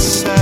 myself